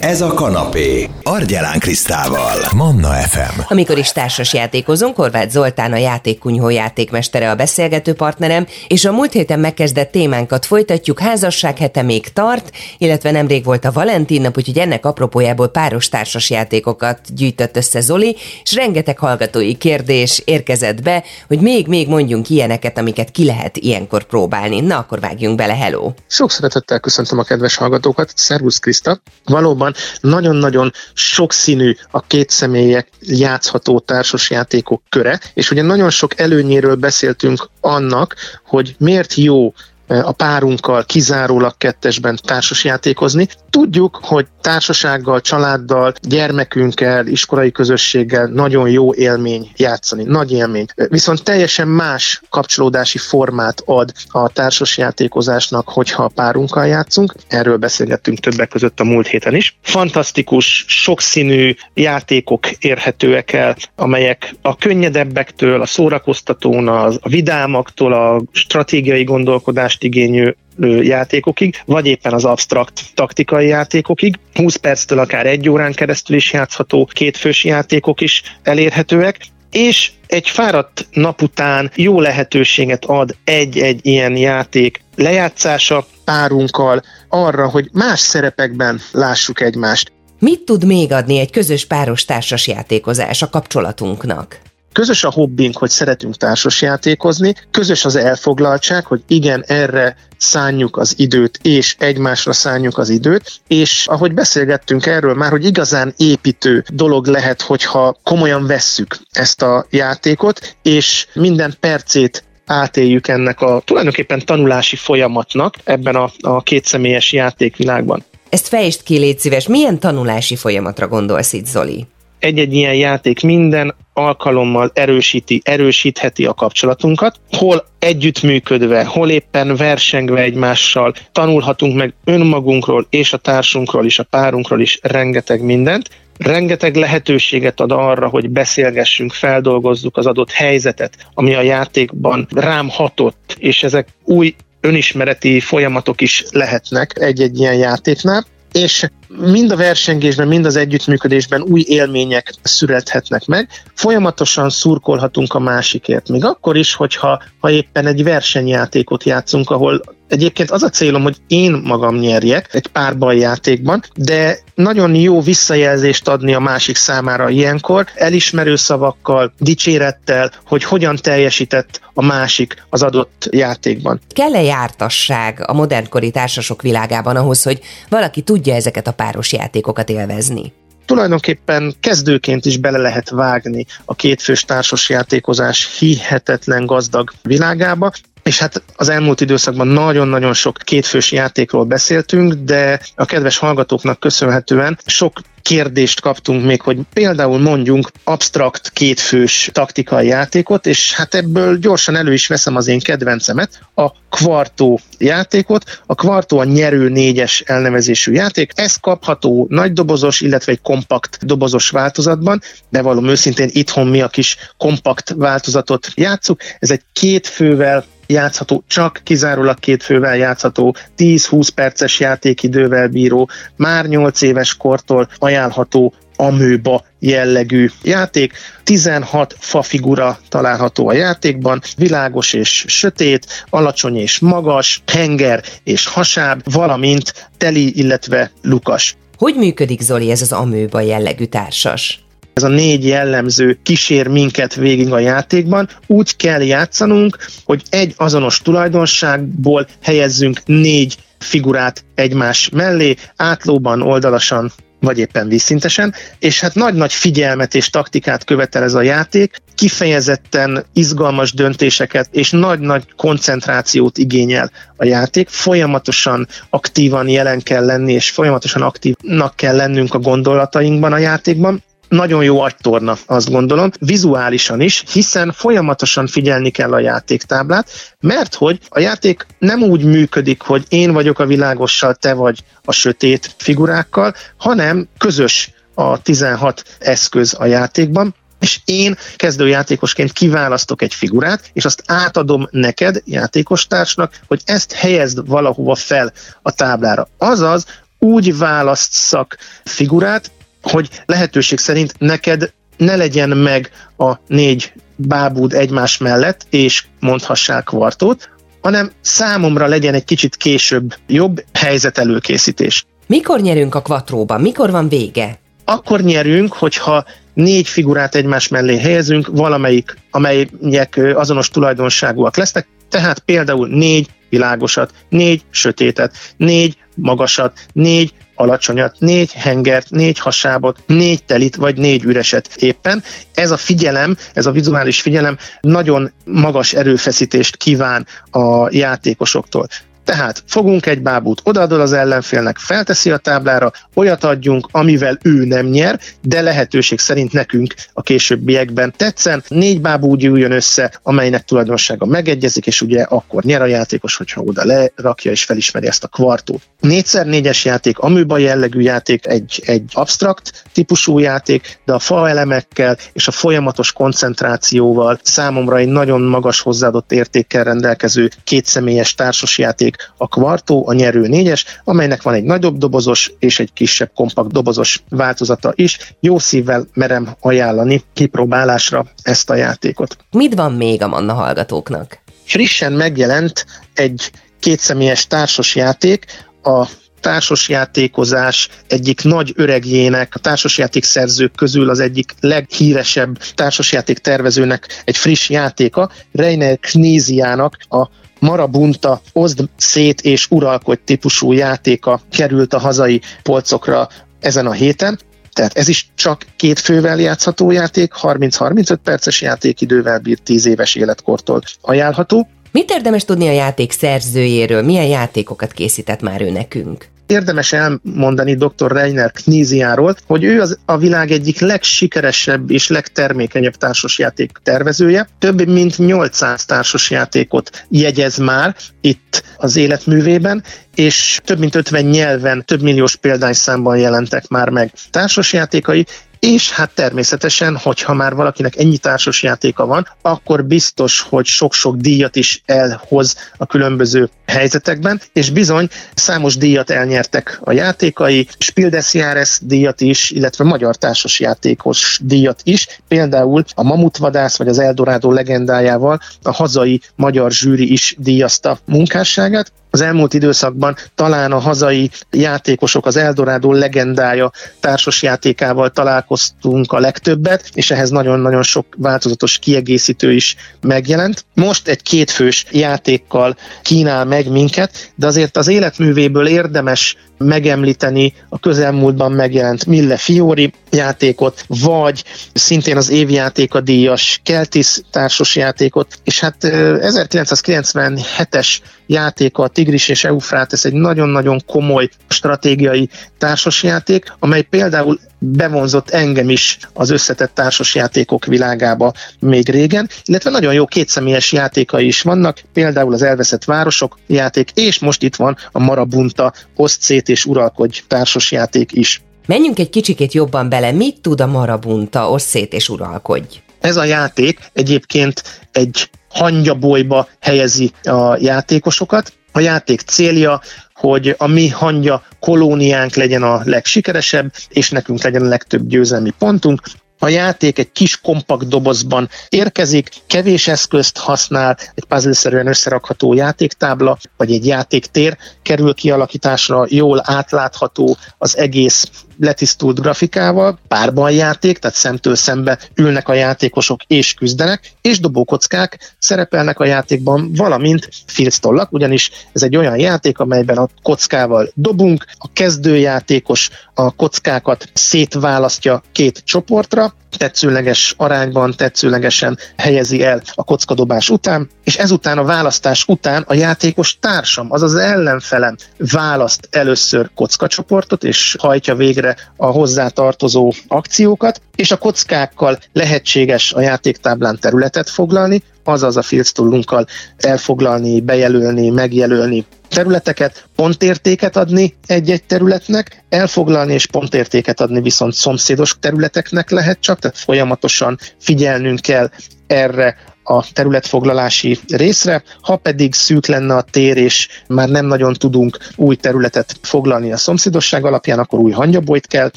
Ez a kanapé. Argyelán Krisztával. Manna FM. Amikor is társas játékozunk, Horváth Zoltán a játékkunyhó játékmestere a beszélgető partnerem, és a múlt héten megkezdett témánkat folytatjuk, házasság hete még tart, illetve nemrég volt a Valentin nap, úgyhogy ennek apropójából páros társas játékokat gyűjtött össze Zoli, és rengeteg hallgatói kérdés érkezett be, hogy még-még mondjunk ilyeneket, amiket ki lehet ilyenkor próbálni. Na, akkor vágjunk bele, hello! Sok szeretettel köszöntöm a kedves hallgatókat, Szervusz Kriszta! Valóban nagyon-nagyon sokszínű a két személyek játszható társasjátékok köre, és ugye nagyon sok előnyéről beszéltünk annak, hogy miért jó a párunkkal kizárólag kettesben társasjátékozni. Tudjuk, hogy társasággal, családdal, gyermekünkkel, iskolai közösséggel nagyon jó élmény játszani, nagy élmény. Viszont teljesen más kapcsolódási formát ad a társasjátékozásnak, hogyha a párunkkal játszunk. Erről beszélgettünk többek között a múlt héten is. Fantasztikus, sokszínű játékok érhetőek el, amelyek a könnyedebbektől, a szórakoztatón, a vidámaktól, a stratégiai gondolkodást tudást igényű játékokig, vagy éppen az abstrakt taktikai játékokig. 20 perctől akár egy órán keresztül is játszható kétfős játékok is elérhetőek, és egy fáradt nap után jó lehetőséget ad egy-egy ilyen játék lejátszása párunkkal arra, hogy más szerepekben lássuk egymást. Mit tud még adni egy közös páros társas játékozás a kapcsolatunknak? Közös a hobbink, hogy szeretünk társasjátékozni, közös az elfoglaltság, hogy igen, erre szánjuk az időt, és egymásra szánjuk az időt, és ahogy beszélgettünk erről már, hogy igazán építő dolog lehet, hogyha komolyan vesszük ezt a játékot, és minden percét átéljük ennek a tulajdonképpen tanulási folyamatnak ebben a, a kétszemélyes játékvilágban. Ezt fejtsd ki, légy szíves, milyen tanulási folyamatra gondolsz itt, Zoli? Egy-egy ilyen játék minden alkalommal erősíti, erősítheti a kapcsolatunkat, hol együttműködve, hol éppen versengve egymással tanulhatunk meg önmagunkról és a társunkról is, a párunkról is rengeteg mindent, rengeteg lehetőséget ad arra, hogy beszélgessünk, feldolgozzuk az adott helyzetet, ami a játékban rám hatott, és ezek új önismereti folyamatok is lehetnek egy-egy ilyen játéknál és mind a versengésben, mind az együttműködésben új élmények születhetnek meg. Folyamatosan szurkolhatunk a másikért, még akkor is, hogyha ha éppen egy versenyjátékot játszunk, ahol Egyébként az a célom, hogy én magam nyerjek egy párban játékban, de nagyon jó visszajelzést adni a másik számára ilyenkor, elismerő szavakkal, dicsérettel, hogy hogyan teljesített a másik az adott játékban. Kell-e jártasság a modernkori társasok világában ahhoz, hogy valaki tudja ezeket a páros játékokat élvezni? tulajdonképpen kezdőként is bele lehet vágni a kétfős társas játékozás hihetetlen gazdag világába, és hát az elmúlt időszakban nagyon-nagyon sok kétfős játékról beszéltünk, de a kedves hallgatóknak köszönhetően sok kérdést kaptunk még, hogy például mondjunk abstrakt kétfős taktikai játékot, és hát ebből gyorsan elő is veszem az én kedvencemet, a Quarto játékot. A Quarto a nyerő négyes elnevezésű játék. Ez kapható nagy dobozos, illetve egy kompakt dobozos változatban, de való őszintén itthon mi a kis kompakt változatot játszuk. Ez egy két fővel játszható, csak kizárólag két fővel játszható, 10-20 perces játékidővel bíró, már 8 éves kortól ajánlható amőba jellegű játék. 16 fa figura található a játékban, világos és sötét, alacsony és magas, henger és hasáb, valamint teli, illetve lukas. Hogy működik Zoli ez az amőba jellegű társas? Ez a négy jellemző kísér minket végig a játékban, úgy kell játszanunk, hogy egy azonos tulajdonságból helyezzünk négy figurát egymás mellé, átlóban, oldalasan, vagy éppen vízszintesen, és hát nagy-nagy figyelmet és taktikát követel ez a játék, kifejezetten izgalmas döntéseket és nagy-nagy koncentrációt igényel a játék, folyamatosan aktívan jelen kell lenni, és folyamatosan aktívnak kell lennünk a gondolatainkban a játékban, nagyon jó agytorna, azt gondolom, vizuálisan is, hiszen folyamatosan figyelni kell a játéktáblát, mert hogy a játék nem úgy működik, hogy én vagyok a világossal, te vagy a sötét figurákkal, hanem közös a 16 eszköz a játékban, és én kezdőjátékosként kiválasztok egy figurát, és azt átadom neked, játékostársnak, hogy ezt helyezd valahova fel a táblára. Azaz, úgy választszak figurát, hogy lehetőség szerint neked ne legyen meg a négy bábúd egymás mellett, és mondhassák kvartót, hanem számomra legyen egy kicsit később jobb helyzet előkészítés. Mikor nyerünk a kvatróban? Mikor van vége? Akkor nyerünk, hogyha négy figurát egymás mellé helyezünk, valamelyik, amelyek azonos tulajdonságúak lesznek, tehát például négy világosat, négy sötétet, négy magasat, négy alacsonyat, négy hengert, négy hasábot, négy telit vagy négy üreset éppen. Ez a figyelem, ez a vizuális figyelem nagyon magas erőfeszítést kíván a játékosoktól. Tehát fogunk egy bábút, odaadod az ellenfélnek, felteszi a táblára, olyat adjunk, amivel ő nem nyer, de lehetőség szerint nekünk a későbbiekben tetszen. Négy bábú gyűjjön össze, amelynek tulajdonsága megegyezik, és ugye akkor nyer a játékos, hogyha oda lerakja és felismeri ezt a kvartót. Négyszer négyes játék, aműba jellegű játék, egy, egy abstrakt típusú játék, de a fa elemekkel és a folyamatos koncentrációval számomra egy nagyon magas hozzáadott értékkel rendelkező kétszemélyes társasjáték, a kvartó, a nyerő négyes, amelynek van egy nagyobb dobozos és egy kisebb kompakt dobozos változata is. Jó szívvel merem ajánlani kipróbálásra ezt a játékot. Mit van még a Manna hallgatóknak? Frissen megjelent egy kétszemélyes társas játék, a társasjátékozás egyik nagy öregjének, a társasjáték szerzők közül az egyik leghíresebb társasjáték tervezőnek egy friss játéka, Reiner Knéziának a marabunta, oszd szét és uralkodj típusú játéka került a hazai polcokra ezen a héten. Tehát ez is csak két fővel játszható játék, 30-35 perces játékidővel bír 10 éves életkortól ajánlható. Mit érdemes tudni a játék szerzőjéről? Milyen játékokat készített már ő nekünk? Érdemes elmondani dr. Reiner Kníziáról, hogy ő az a világ egyik legsikeresebb és legtermékenyebb társasjáték tervezője. Több mint 800 társasjátékot jegyez már itt az életművében, és több mint 50 nyelven, több milliós példányszámban jelentek már meg társasjátékai, és hát természetesen, hogyha már valakinek ennyi társas játéka van, akkor biztos, hogy sok-sok díjat is elhoz a különböző helyzetekben, és bizony számos díjat elnyertek a játékai, Spiel des Jahres díjat is, illetve magyar társas játékos díjat is, például a Mamutvadász vagy az Eldorádó legendájával a hazai magyar zsűri is díjazta munkásságát, az elmúlt időszakban talán a hazai játékosok az Eldorádó legendája társasjátékával találkoztunk a legtöbbet, és ehhez nagyon-nagyon sok változatos kiegészítő is megjelent. Most egy kétfős játékkal kínál meg minket, de azért az életművéből érdemes megemlíteni a közelmúltban megjelent Mille Fiori játékot, vagy szintén az évjátéka díjas Keltis társas játékot, és hát 1997-es játéka a Tigris és Eufrates egy nagyon-nagyon komoly stratégiai társasjáték, amely például bevonzott engem is az összetett társasjátékok világába még régen, illetve nagyon jó kétszemélyes játékai is vannak, például az Elveszett Városok játék, és most itt van a Marabunta Oszcét és Uralkodj társasjáték is. Menjünk egy kicsikét jobban bele, mit tud a Marabunta Oszcét és Uralkodj? Ez a játék egyébként egy hangyabolyba helyezi a játékosokat. A játék célja, hogy a mi hangya kolóniánk legyen a legsikeresebb, és nekünk legyen a legtöbb győzelmi pontunk. A játék egy kis kompakt dobozban érkezik, kevés eszközt használ, egy puzzle-szerűen összerakható játéktábla, vagy egy játéktér kerül kialakításra, jól átlátható az egész letisztult grafikával, párban játék, tehát szemtől szembe ülnek a játékosok és küzdenek, és dobókockák szerepelnek a játékban, valamint filctollak, ugyanis ez egy olyan játék, amelyben a kockával dobunk, a kezdőjátékos a kockákat szétválasztja két csoportra, tetszőleges arányban, tetszőlegesen helyezi el a kockadobás után, és ezután a választás után a játékos társam, azaz ellenfelem választ először kockacsoportot, és hajtja végre a hozzá tartozó akciókat, és a kockákkal lehetséges a játéktáblán területet foglalni, azaz a filctullunkkal elfoglalni, bejelölni, megjelölni területeket, pontértéket adni egy-egy területnek, elfoglalni és pontértéket adni viszont szomszédos területeknek lehet csak, tehát folyamatosan figyelnünk kell erre a területfoglalási részre, ha pedig szűk lenne a tér, és már nem nagyon tudunk új területet foglalni a szomszédosság alapján, akkor új hangyabolyt kell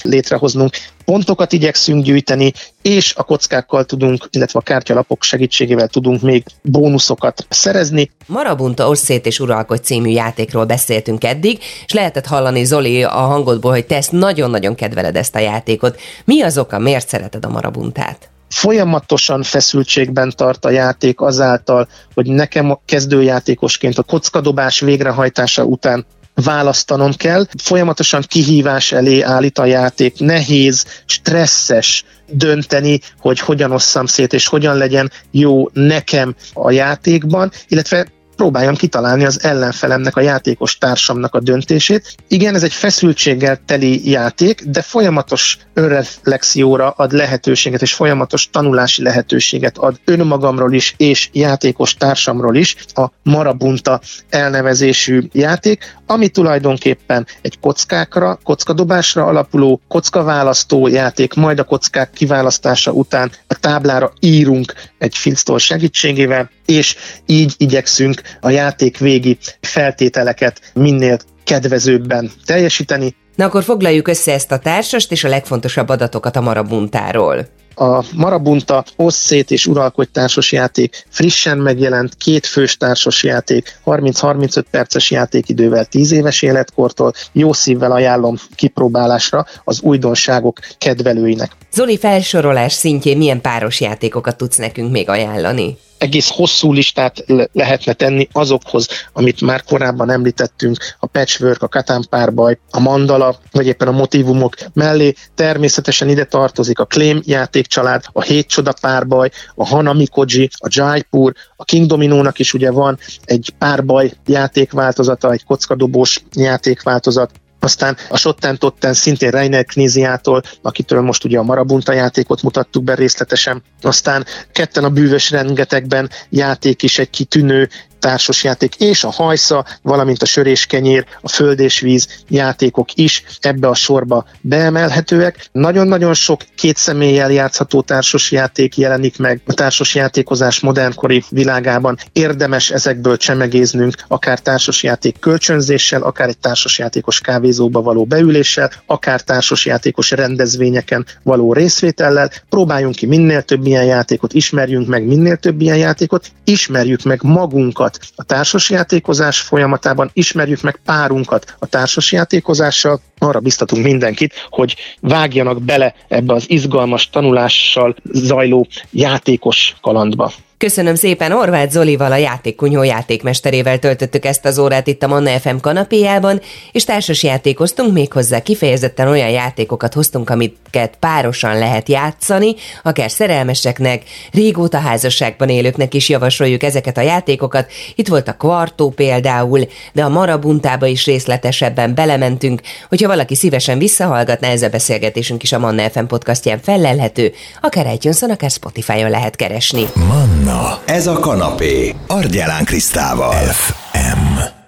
létrehoznunk, pontokat igyekszünk gyűjteni, és a kockákkal tudunk, illetve a kártyalapok segítségével tudunk még bónuszokat szerezni. Marabunta Osszét és Uralkodj című játékról beszéltünk eddig, és lehetett hallani Zoli a hangodból, hogy te ezt nagyon-nagyon kedveled ezt a játékot. Mi az oka, miért szereted a Marabuntát? Folyamatosan feszültségben tart a játék azáltal, hogy nekem a kezdőjátékosként a kockadobás végrehajtása után választanom kell. Folyamatosan kihívás elé állít a játék, nehéz, stresszes dönteni, hogy hogyan osszam szét, és hogyan legyen jó nekem a játékban, illetve próbáljam kitalálni az ellenfelemnek, a játékos társamnak a döntését. Igen, ez egy feszültséggel teli játék, de folyamatos önreflexióra ad lehetőséget, és folyamatos tanulási lehetőséget ad önmagamról is, és játékos társamról is a Marabunta elnevezésű játék, ami tulajdonképpen egy kockákra, kockadobásra alapuló kockaválasztó játék, majd a kockák kiválasztása után táblára írunk egy filctól segítségével, és így igyekszünk a játék végi feltételeket minél kedvezőbben teljesíteni. Na akkor foglaljuk össze ezt a társast és a legfontosabb adatokat a marabuntáról. A Marabunta Osszét és Uralkodj társas játék frissen megjelent, két fős társas játék, 30-35 perces játékidővel 10 éves életkortól. Jó szívvel ajánlom kipróbálásra az újdonságok kedvelőinek. Zoli felsorolás szintjén milyen páros játékokat tudsz nekünk még ajánlani? Egész hosszú listát lehetne tenni azokhoz, amit már korábban említettünk, a patchwork, a katánpárbaj, a mandala, vagy éppen a motivumok mellé. Természetesen ide tartozik a Claim játékcsalád, a Hét Csoda párbaj, a Hanami Koji, a Jaipur, a King Dominónak is ugye van egy párbaj játékváltozata, egy kockadobós játékváltozat, aztán a Sotten Totten szintén Reiner Kníziától, akitől most ugye a Marabunta játékot mutattuk be részletesen, aztán ketten a bűvös rengetegben játék is egy kitűnő társasjáték és a hajsza, valamint a sörés kenyér, a föld és víz játékok is ebbe a sorba beemelhetőek. Nagyon-nagyon sok két személlyel játszható társasjáték jelenik meg a társasjátékozás modernkori világában. Érdemes ezekből csemegéznünk, akár társasjáték kölcsönzéssel, akár egy társasjátékos kávézóba való beüléssel, akár társasjátékos rendezvényeken való részvétellel. Próbáljunk ki minél több ilyen játékot, ismerjünk meg minél több ilyen játékot, ismerjük meg magunkat párunkat a társasjátékozás folyamatában, ismerjük meg párunkat a társasjátékozással, arra biztatunk mindenkit, hogy vágjanak bele ebbe az izgalmas tanulással zajló játékos kalandba. Köszönöm szépen Orváth Zolival, a játékkunyhó játékmesterével töltöttük ezt az órát itt a Manna FM kanapéjában, és társas játékoztunk, méghozzá kifejezetten olyan játékokat hoztunk, amiket párosan lehet játszani, akár szerelmeseknek, régóta házasságban élőknek is javasoljuk ezeket a játékokat. Itt volt a kvartó például, de a marabuntába is részletesebben belementünk. Hogyha valaki szívesen visszahallgatná, ez a beszélgetésünk is a Manna FM podcastján felelhető, akár itunes akár Spotify-on lehet keresni. Manna, Manna. Ez a kanapé. Argyelán Krisztával. FM.